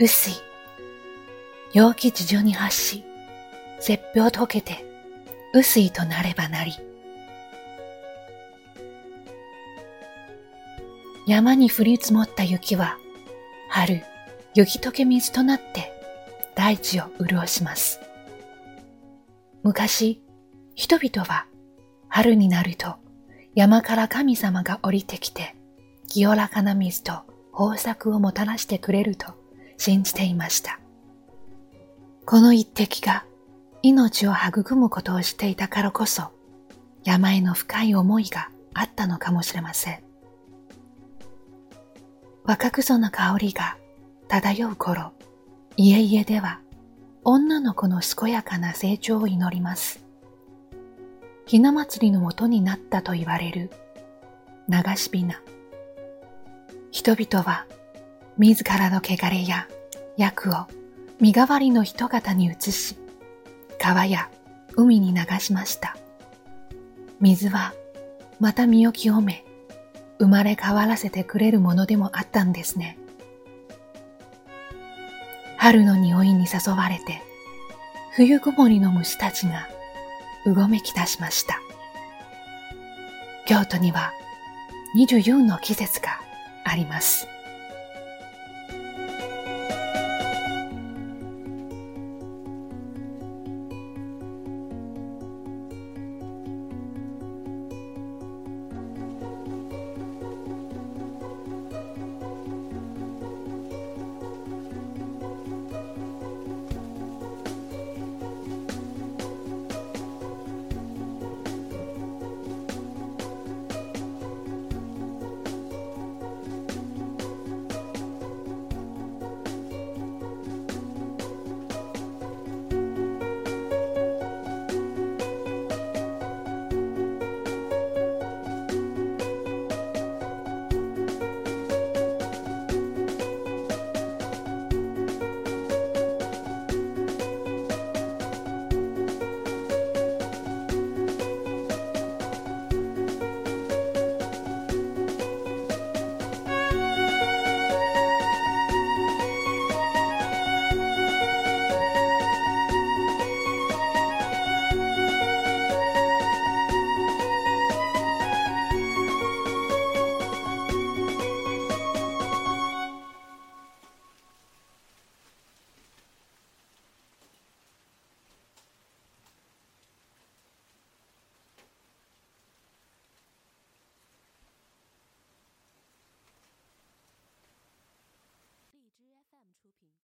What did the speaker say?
雨水。陽気地上に発し、絶氷溶けて、雨水となればなり。山に降り積もった雪は、春、雪解け水となって大地を潤します。昔、人々は春になると山から神様が降りてきて清らかな水と豊作をもたらしてくれると信じていました。この一滴が命を育むことをしていたからこそ山への深い思いがあったのかもしれません。若草の香りが漂う頃、家々では女の子の健やかな成長を祈ります。ひな祭りの元になったと言われる流しびな。人々は自らの汚れや薬を身代わりの人型に移し、川や海に流しました。水はまた身を清め、生まれ変わらせてくれるものでもあったんですね。春の匂いに誘われて、冬曇りの虫たちがうごめき出しました。京都には24の季節があります。出品。